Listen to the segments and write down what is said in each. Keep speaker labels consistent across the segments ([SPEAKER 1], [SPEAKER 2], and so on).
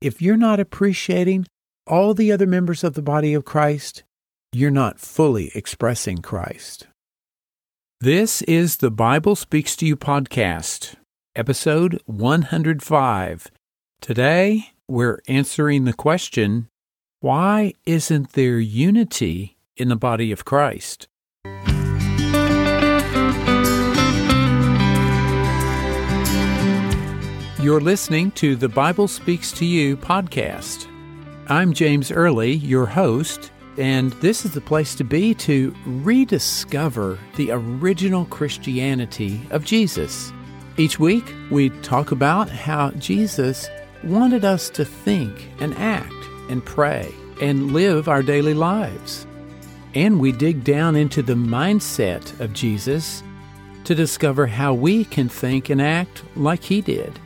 [SPEAKER 1] if you're not appreciating all the other members of the body of Christ, you're not fully expressing Christ. This is the Bible Speaks to You podcast, episode 105. Today, we're answering the question why isn't there unity in the body of Christ? You're listening to the Bible Speaks to You podcast. I'm James Early, your host, and this is the place to be to rediscover the original Christianity of Jesus. Each week, we talk about how Jesus wanted us to think and act and pray and live our daily lives. And we dig down into the mindset of Jesus to discover how we can think and act like he did.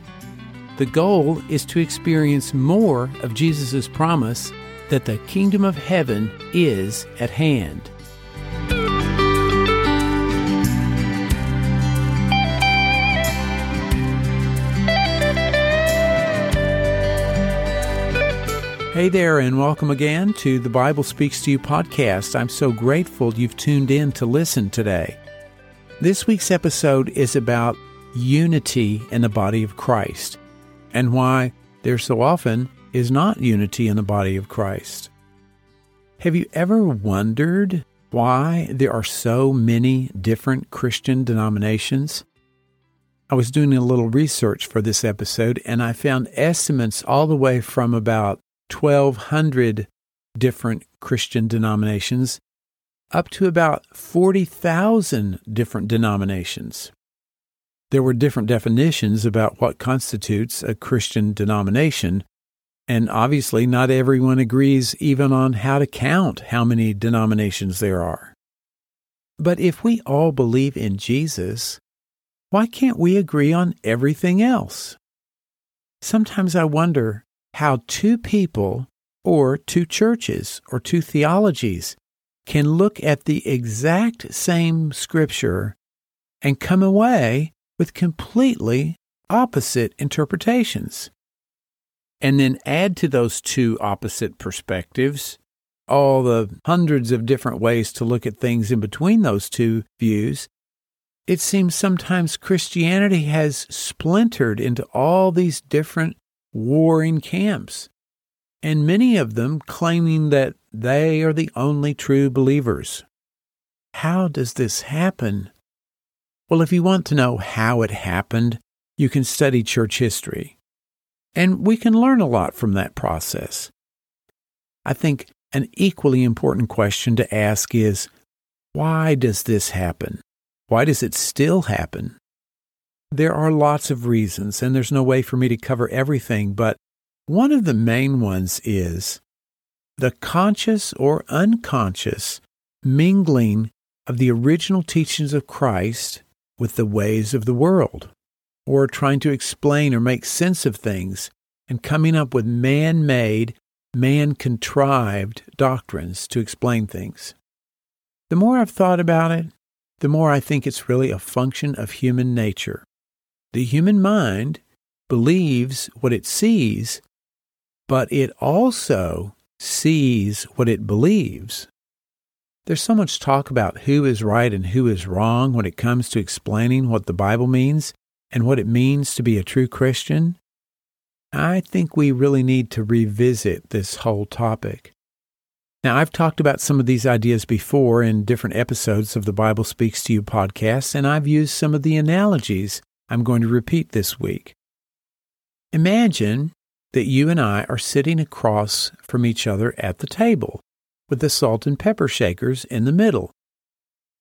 [SPEAKER 1] The goal is to experience more of Jesus' promise that the kingdom of heaven is at hand. Hey there, and welcome again to the Bible Speaks to You podcast. I'm so grateful you've tuned in to listen today. This week's episode is about unity in the body of Christ and why there so often is not unity in the body of Christ. Have you ever wondered why there are so many different Christian denominations? I was doing a little research for this episode and I found estimates all the way from about 1,200 different Christian denominations up to about 40,000 different denominations. There were different definitions about what constitutes a Christian denomination, and obviously not everyone agrees even on how to count how many denominations there are. But if we all believe in Jesus, why can't we agree on everything else? Sometimes I wonder how two people, or two churches, or two theologies can look at the exact same scripture and come away with completely opposite interpretations. And then add to those two opposite perspectives all the hundreds of different ways to look at things in between those two views. It seems sometimes Christianity has splintered into all these different warring camps, and many of them claiming that they are the only true believers. How does this happen? Well, if you want to know how it happened, you can study church history. And we can learn a lot from that process. I think an equally important question to ask is why does this happen? Why does it still happen? There are lots of reasons, and there's no way for me to cover everything, but one of the main ones is the conscious or unconscious mingling of the original teachings of Christ with the ways of the world, or trying to explain or make sense of things and coming up with man made, man contrived doctrines to explain things. The more I've thought about it, the more I think it's really a function of human nature. The human mind believes what it sees, but it also sees what it believes. There's so much talk about who is right and who is wrong when it comes to explaining what the Bible means and what it means to be a true Christian. I think we really need to revisit this whole topic. Now, I've talked about some of these ideas before in different episodes of the Bible Speaks to You podcast, and I've used some of the analogies I'm going to repeat this week. Imagine that you and I are sitting across from each other at the table with the salt and pepper shakers in the middle.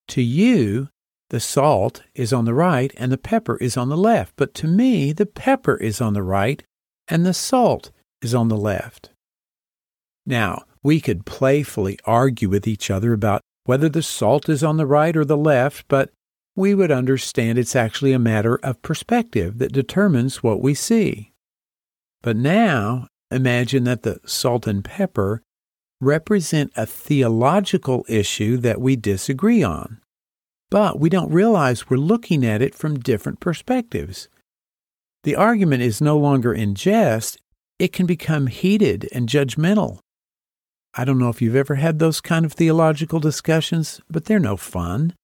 [SPEAKER 1] To you, the salt is on the right and the pepper is on the left, but to me, the pepper is on the right and the salt is on the left. Now, we could playfully argue with each other about whether the salt is on the right or the left, but we would understand it's actually a matter of perspective that determines what we see. But now, imagine that the salt and pepper represent a theological issue that we disagree on. But we don't realize we're looking at it from different perspectives. The argument is no longer in jest, it can become heated and judgmental. I don't know if you've ever had those kind of theological discussions, but they're no fun.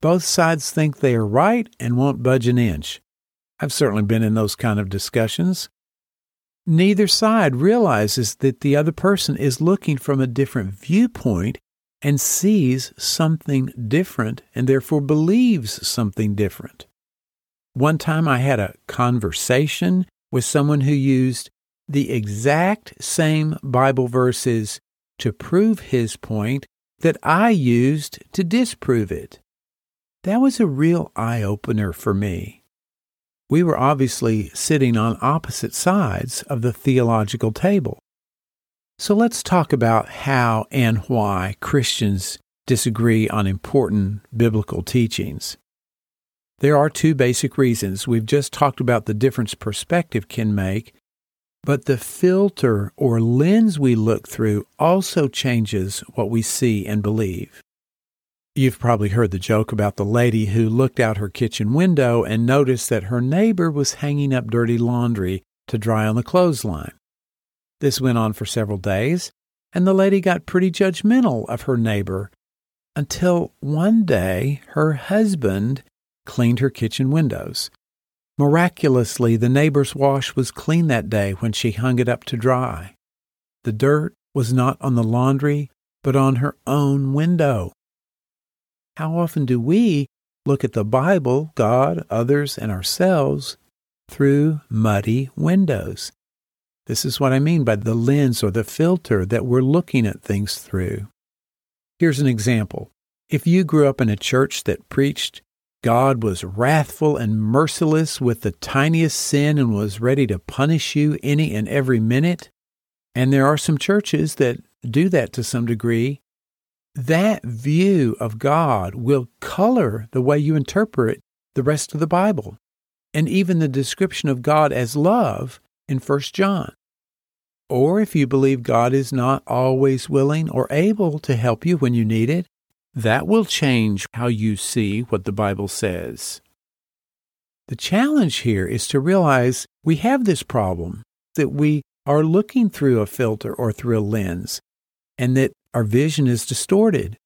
[SPEAKER 1] Both sides think they are right and won't budge an inch. I've certainly been in those kind of discussions. Neither side realizes that the other person is looking from a different viewpoint and sees something different and therefore believes something different. One time I had a conversation with someone who used the exact same Bible verses to prove his point that I used to disprove it. That was a real eye opener for me. We were obviously sitting on opposite sides of the theological table. So let's talk about how and why Christians disagree on important biblical teachings. There are two basic reasons. We've just talked about the difference perspective can make, but the filter or lens we look through also changes what we see and believe. You've probably heard the joke about the lady who looked out her kitchen window and noticed that her neighbor was hanging up dirty laundry to dry on the clothesline. This went on for several days, and the lady got pretty judgmental of her neighbor until one day her husband cleaned her kitchen windows. Miraculously, the neighbor's wash was clean that day when she hung it up to dry. The dirt was not on the laundry, but on her own window. How often do we look at the Bible, God, others, and ourselves through muddy windows? This is what I mean by the lens or the filter that we're looking at things through. Here's an example. If you grew up in a church that preached God was wrathful and merciless with the tiniest sin and was ready to punish you any and every minute. And there are some churches that do that to some degree. That view of God will color the way you interpret the rest of the Bible and even the description of God as love in 1 John. Or if you believe God is not always willing or able to help you when you need it, that will change how you see what the Bible says. The challenge here is to realize we have this problem that we are looking through a filter or through a lens and that our vision is distorted.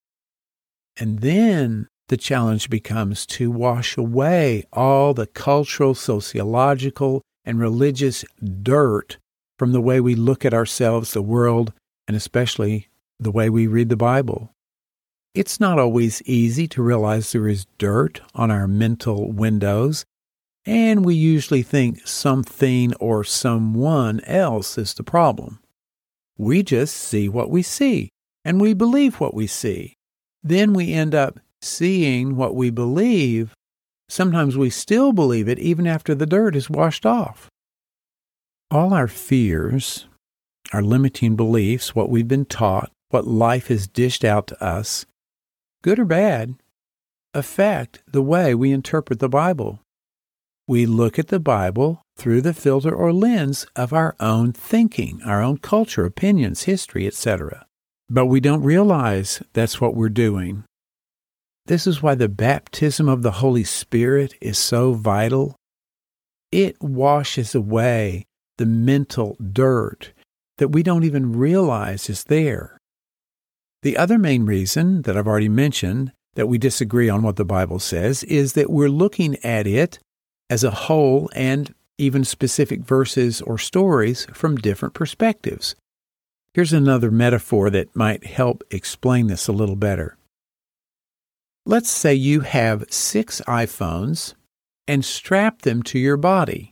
[SPEAKER 1] And then the challenge becomes to wash away all the cultural, sociological, and religious dirt from the way we look at ourselves, the world, and especially the way we read the Bible. It's not always easy to realize there is dirt on our mental windows, and we usually think something or someone else is the problem. We just see what we see, and we believe what we see. Then we end up seeing what we believe. Sometimes we still believe it even after the dirt is washed off. All our fears, our limiting beliefs, what we've been taught, what life has dished out to us, good or bad, affect the way we interpret the Bible. We look at the Bible through the filter or lens of our own thinking, our own culture, opinions, history, etc. But we don't realize that's what we're doing. This is why the baptism of the Holy Spirit is so vital. It washes away the mental dirt that we don't even realize is there. The other main reason that I've already mentioned that we disagree on what the Bible says is that we're looking at it as a whole and even specific verses or stories from different perspectives. Here's another metaphor that might help explain this a little better. Let's say you have six iPhones and strap them to your body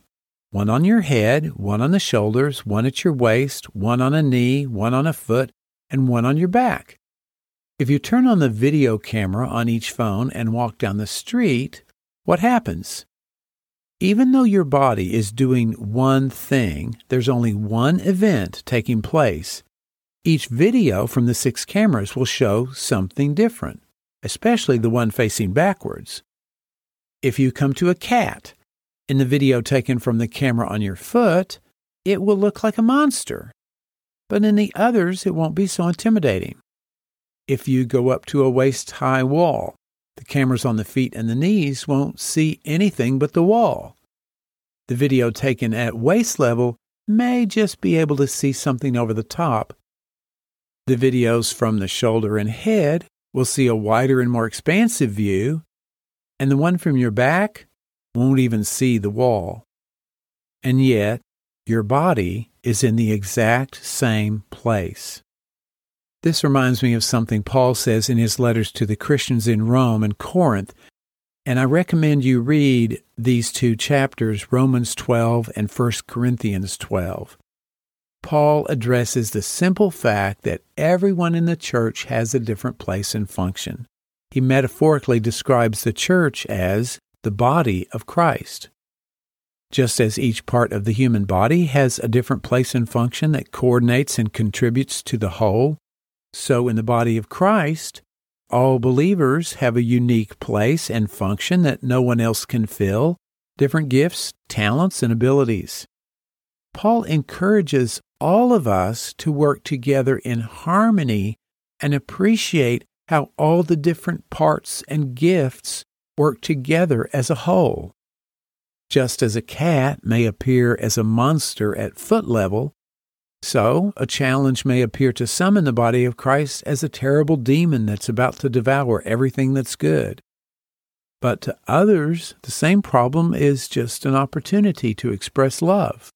[SPEAKER 1] one on your head, one on the shoulders, one at your waist, one on a knee, one on a foot, and one on your back. If you turn on the video camera on each phone and walk down the street, what happens? Even though your body is doing one thing, there's only one event taking place. Each video from the six cameras will show something different, especially the one facing backwards. If you come to a cat, in the video taken from the camera on your foot, it will look like a monster. But in the others, it won't be so intimidating if you go up to a waist high wall. The cameras on the feet and the knees won't see anything but the wall. The video taken at waist level may just be able to see something over the top. The videos from the shoulder and head will see a wider and more expansive view, and the one from your back won't even see the wall. And yet, your body is in the exact same place. This reminds me of something Paul says in his letters to the Christians in Rome and Corinth, and I recommend you read these two chapters, Romans 12 and 1 Corinthians 12. Paul addresses the simple fact that everyone in the church has a different place and function. He metaphorically describes the church as the body of Christ. Just as each part of the human body has a different place and function that coordinates and contributes to the whole, so in the body of Christ, all believers have a unique place and function that no one else can fill, different gifts, talents, and abilities. Paul encourages all of us to work together in harmony and appreciate how all the different parts and gifts work together as a whole. Just as a cat may appear as a monster at foot level, so a challenge may appear to some in the body of Christ as a terrible demon that's about to devour everything that's good. But to others, the same problem is just an opportunity to express love.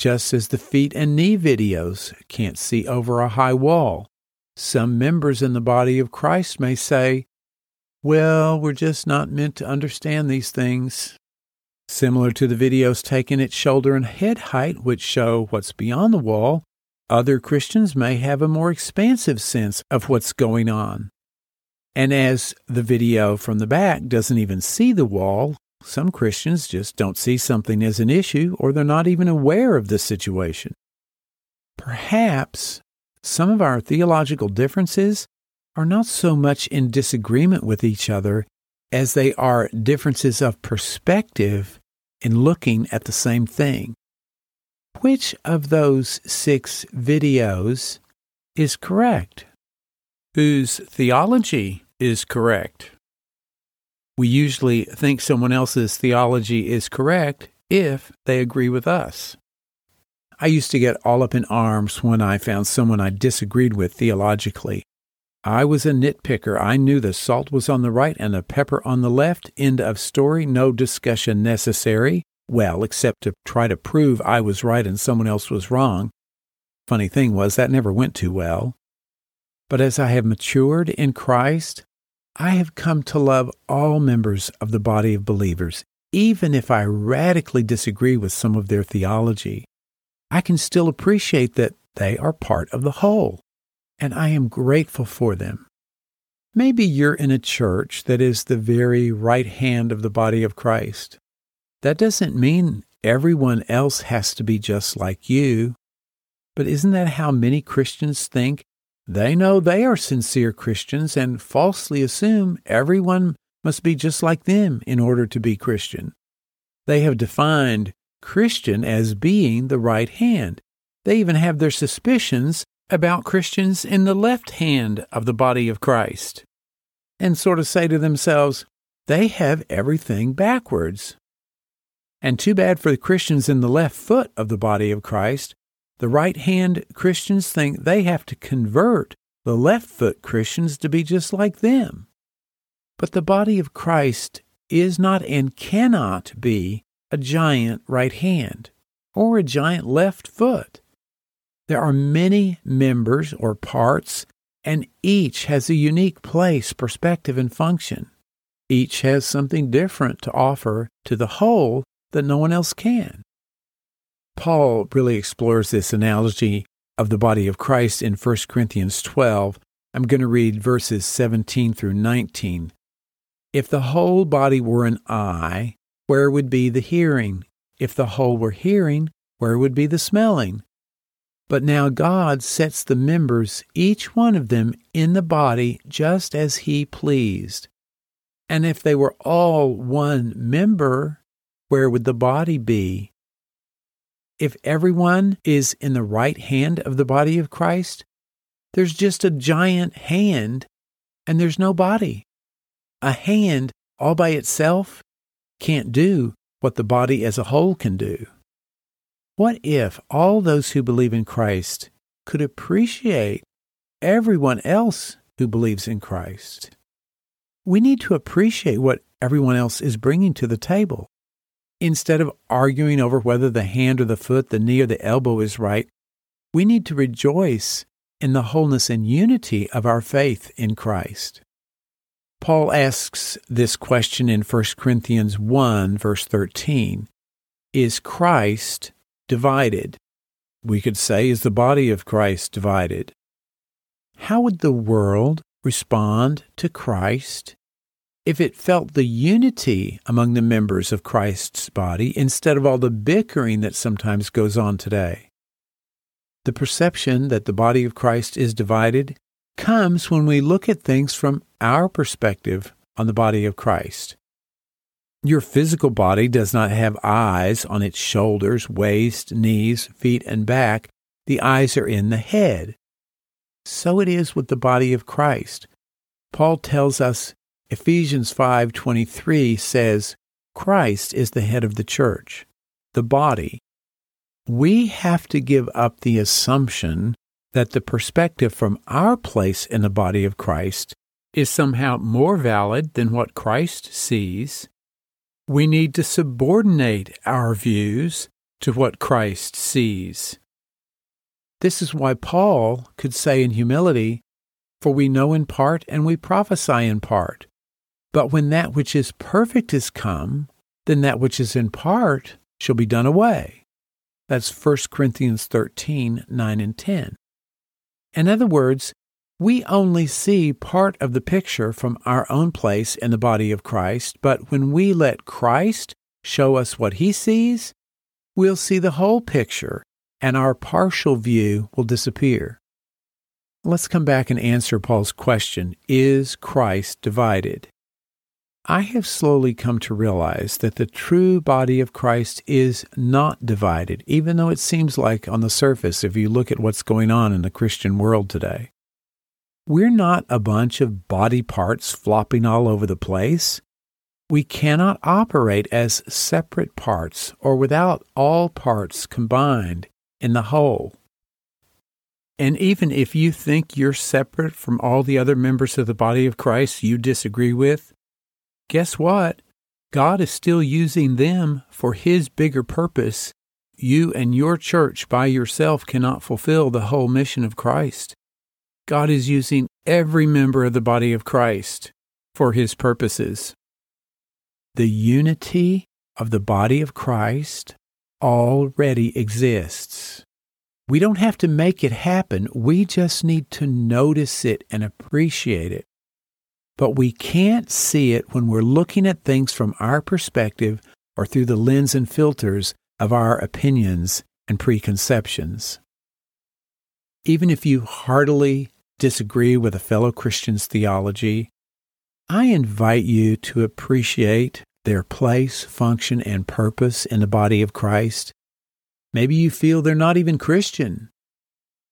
[SPEAKER 1] Just as the feet and knee videos can't see over a high wall, some members in the body of Christ may say, Well, we're just not meant to understand these things. Similar to the videos taken at shoulder and head height, which show what's beyond the wall, other Christians may have a more expansive sense of what's going on. And as the video from the back doesn't even see the wall, some Christians just don't see something as an issue or they're not even aware of the situation. Perhaps some of our theological differences are not so much in disagreement with each other as they are differences of perspective in looking at the same thing. Which of those six videos is correct? Whose theology is correct? We usually think someone else's theology is correct if they agree with us. I used to get all up in arms when I found someone I disagreed with theologically. I was a nitpicker. I knew the salt was on the right and the pepper on the left. End of story. No discussion necessary. Well, except to try to prove I was right and someone else was wrong. Funny thing was, that never went too well. But as I have matured in Christ, I have come to love all members of the body of believers, even if I radically disagree with some of their theology. I can still appreciate that they are part of the whole and I am grateful for them. Maybe you're in a church that is the very right hand of the body of Christ. That doesn't mean everyone else has to be just like you. But isn't that how many Christians think? They know they are sincere Christians and falsely assume everyone must be just like them in order to be Christian. They have defined Christian as being the right hand. They even have their suspicions about Christians in the left hand of the body of Christ and sort of say to themselves, they have everything backwards. And too bad for the Christians in the left foot of the body of Christ. The right hand Christians think they have to convert the left foot Christians to be just like them. But the body of Christ is not and cannot be a giant right hand or a giant left foot. There are many members or parts, and each has a unique place, perspective, and function. Each has something different to offer to the whole that no one else can. Paul really explores this analogy of the body of Christ in 1 Corinthians 12. I'm going to read verses 17 through 19. If the whole body were an eye, where would be the hearing? If the whole were hearing, where would be the smelling? But now God sets the members, each one of them, in the body just as He pleased. And if they were all one member, where would the body be? If everyone is in the right hand of the body of Christ, there's just a giant hand and there's no body. A hand all by itself can't do what the body as a whole can do. What if all those who believe in Christ could appreciate everyone else who believes in Christ? We need to appreciate what everyone else is bringing to the table. Instead of arguing over whether the hand or the foot, the knee or the elbow is right, we need to rejoice in the wholeness and unity of our faith in Christ. Paul asks this question in 1 Corinthians 1, verse 13 Is Christ divided? We could say, Is the body of Christ divided? How would the world respond to Christ if it felt the unity among the members of Christ's body instead of all the bickering that sometimes goes on today. The perception that the body of Christ is divided comes when we look at things from our perspective on the body of Christ. Your physical body does not have eyes on its shoulders, waist, knees, feet, and back. The eyes are in the head. So it is with the body of Christ. Paul tells us Ephesians 5:23 says, Christ is the head of the church, the body. We have to give up the assumption that the perspective from our place in the body of Christ is somehow more valid than what Christ sees. We need to subordinate our views to what Christ sees. This is why Paul could say in humility, For we know in part and we prophesy in part. But when that which is perfect is come, then that which is in part shall be done away. That's 1 Corinthians 13, 9 and 10. In other words, we only see part of the picture from our own place in the body of Christ, but when we let Christ show us what he sees, we'll see the whole picture and our partial view will disappear. Let's come back and answer Paul's question Is Christ divided? I have slowly come to realize that the true body of Christ is not divided, even though it seems like on the surface if you look at what's going on in the Christian world today. We're not a bunch of body parts flopping all over the place. We cannot operate as separate parts or without all parts combined in the whole. And even if you think you're separate from all the other members of the body of Christ you disagree with, guess what? God is still using them for His bigger purpose. You and your church by yourself cannot fulfill the whole mission of Christ. God is using every member of the body of Christ for His purposes. The unity of the body of Christ already exists. We don't have to make it happen. We just need to notice it and appreciate it but we can't see it when we're looking at things from our perspective or through the lens and filters of our opinions and preconceptions. Even if you heartily disagree with a fellow Christian's theology, I invite you to appreciate their place, function, and purpose in the body of Christ. Maybe you feel they're not even Christian,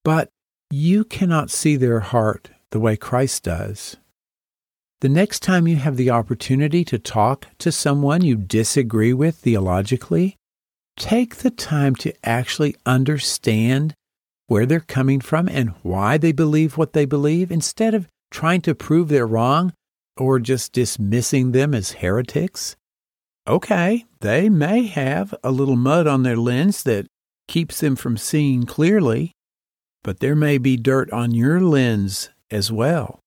[SPEAKER 1] but you cannot see their heart the way Christ does. The next time you have the opportunity to talk to someone you disagree with theologically, take the time to actually understand where they're coming from and why they believe what they believe instead of trying to prove they're wrong or just dismissing them as heretics. Okay, they may have a little mud on their lens that keeps them from seeing clearly, but there may be dirt on your lens as well.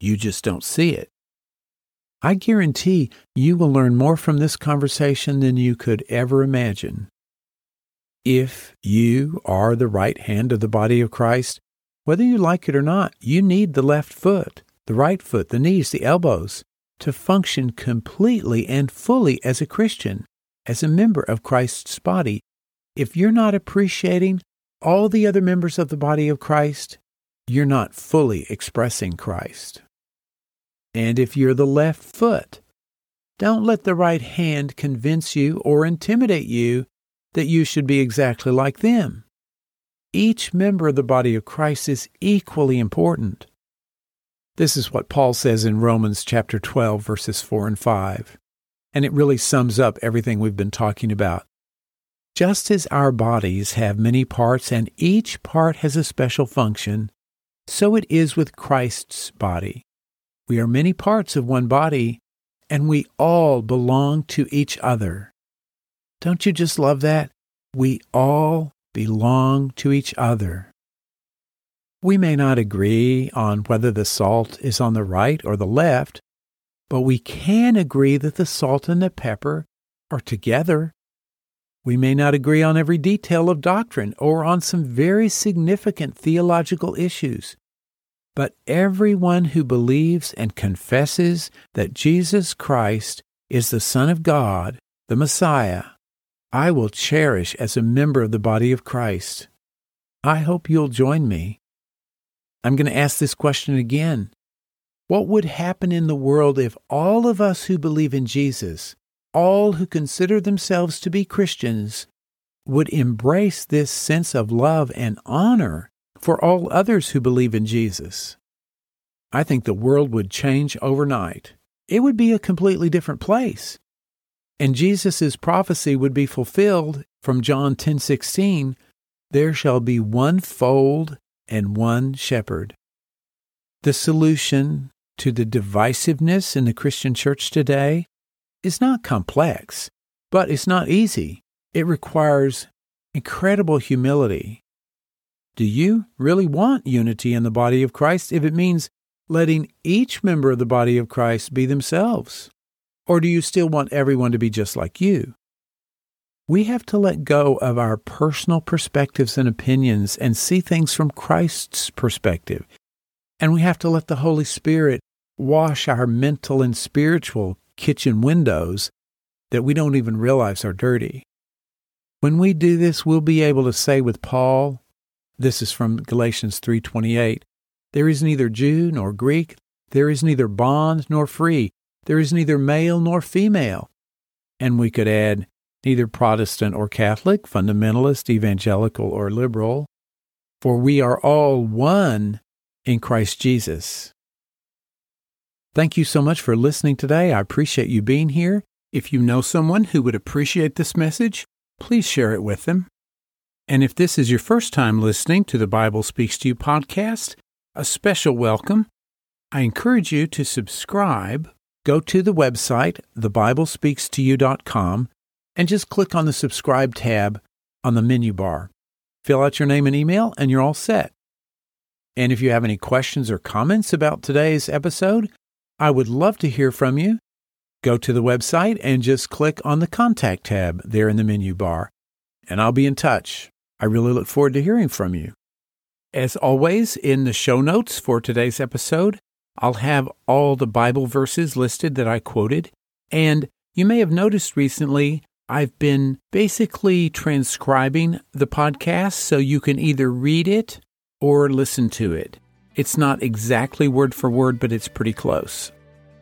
[SPEAKER 1] You just don't see it. I guarantee you will learn more from this conversation than you could ever imagine. If you are the right hand of the body of Christ, whether you like it or not, you need the left foot, the right foot, the knees, the elbows to function completely and fully as a Christian, as a member of Christ's body. If you're not appreciating all the other members of the body of Christ, you're not fully expressing Christ. And if you're the left foot, don't let the right hand convince you or intimidate you that you should be exactly like them. Each member of the body of Christ is equally important. This is what Paul says in Romans chapter 12 verses 4 and 5. And it really sums up everything we've been talking about. Just as our bodies have many parts and each part has a special function, so it is with Christ's body. We are many parts of one body, and we all belong to each other. Don't you just love that? We all belong to each other. We may not agree on whether the salt is on the right or the left, but we can agree that the salt and the pepper are together. We may not agree on every detail of doctrine or on some very significant theological issues, but everyone who believes and confesses that Jesus Christ is the Son of God, the Messiah, I will cherish as a member of the body of Christ. I hope you'll join me. I'm going to ask this question again. What would happen in the world if all of us who believe in Jesus, all who consider themselves to be Christians, would embrace this sense of love and honor for all others who believe in Jesus? I think the world would change overnight. It would be a completely different place. And Jesus' prophecy would be fulfilled from John 10:16, there shall be one fold and one shepherd. The solution to the divisiveness in the Christian church today is not complex, but it's not easy. It requires incredible humility. Do you really want unity in the body of Christ if it means letting each member of the body of Christ be themselves? Or do you still want everyone to be just like you? We have to let go of our personal perspectives and opinions and see things from Christ's perspective. And we have to let the Holy Spirit wash our mental and spiritual kitchen windows that we don't even realize are dirty. When we do this, we'll be able to say with Paul, this is from Galatians 3:28, there is neither Jew nor Greek, there is neither bond nor free, there is neither male nor female. And we could add neither Protestant or Catholic, fundamentalist, evangelical or liberal, for we are all one in Christ Jesus. Thank you so much for listening today. I appreciate you being here. If you know someone who would appreciate this message, please share it with them. And if this is your first time listening to the Bible Speaks to You podcast, a special welcome. I encourage you to subscribe. Go to the website, thebiblespeakstoyou.com, and just click on the subscribe tab on the menu bar. Fill out your name and email, and you're all set. And if you have any questions or comments about today's episode, I would love to hear from you. Go to the website and just click on the contact tab there in the menu bar, and I'll be in touch. I really look forward to hearing from you. As always, in the show notes for today's episode, I'll have all the Bible verses listed that I quoted. And you may have noticed recently, I've been basically transcribing the podcast so you can either read it or listen to it. It's not exactly word for word, but it's pretty close.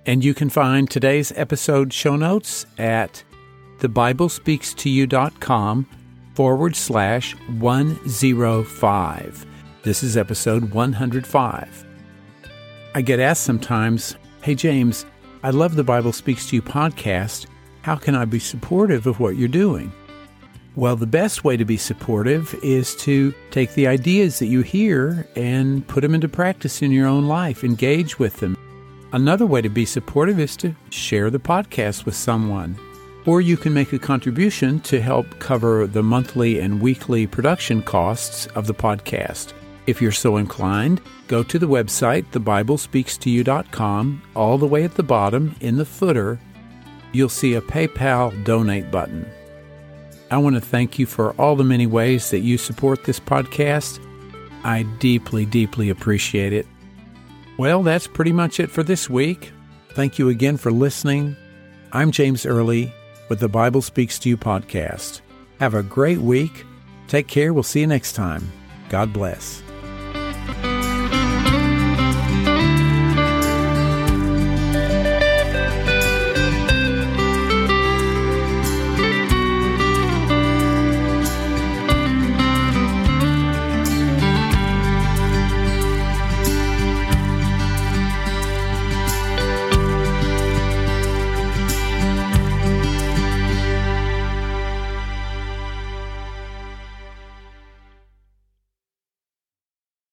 [SPEAKER 1] And you can find today's episode show notes at thebiblespeakstoyou.com forward slash 105. This is episode 105. I get asked sometimes, Hey James, I love the Bible Speaks to You podcast. How can I be supportive of what you're doing? Well, the best way to be supportive is to take the ideas that you hear and put them into practice in your own life, engage with them. Another way to be supportive is to share the podcast with someone. Or you can make a contribution to help cover the monthly and weekly production costs of the podcast. If you're so inclined, go to the website, thebiblespeakstoyou.com. All the way at the bottom, in the footer, you'll see a PayPal donate button. I want to thank you for all the many ways that you support this podcast. I deeply, deeply appreciate it. Well, that's pretty much it for this week. Thank you again for listening. I'm James Early with the Bible Speaks to You podcast. Have a great week. Take care. We'll see you next time. God bless.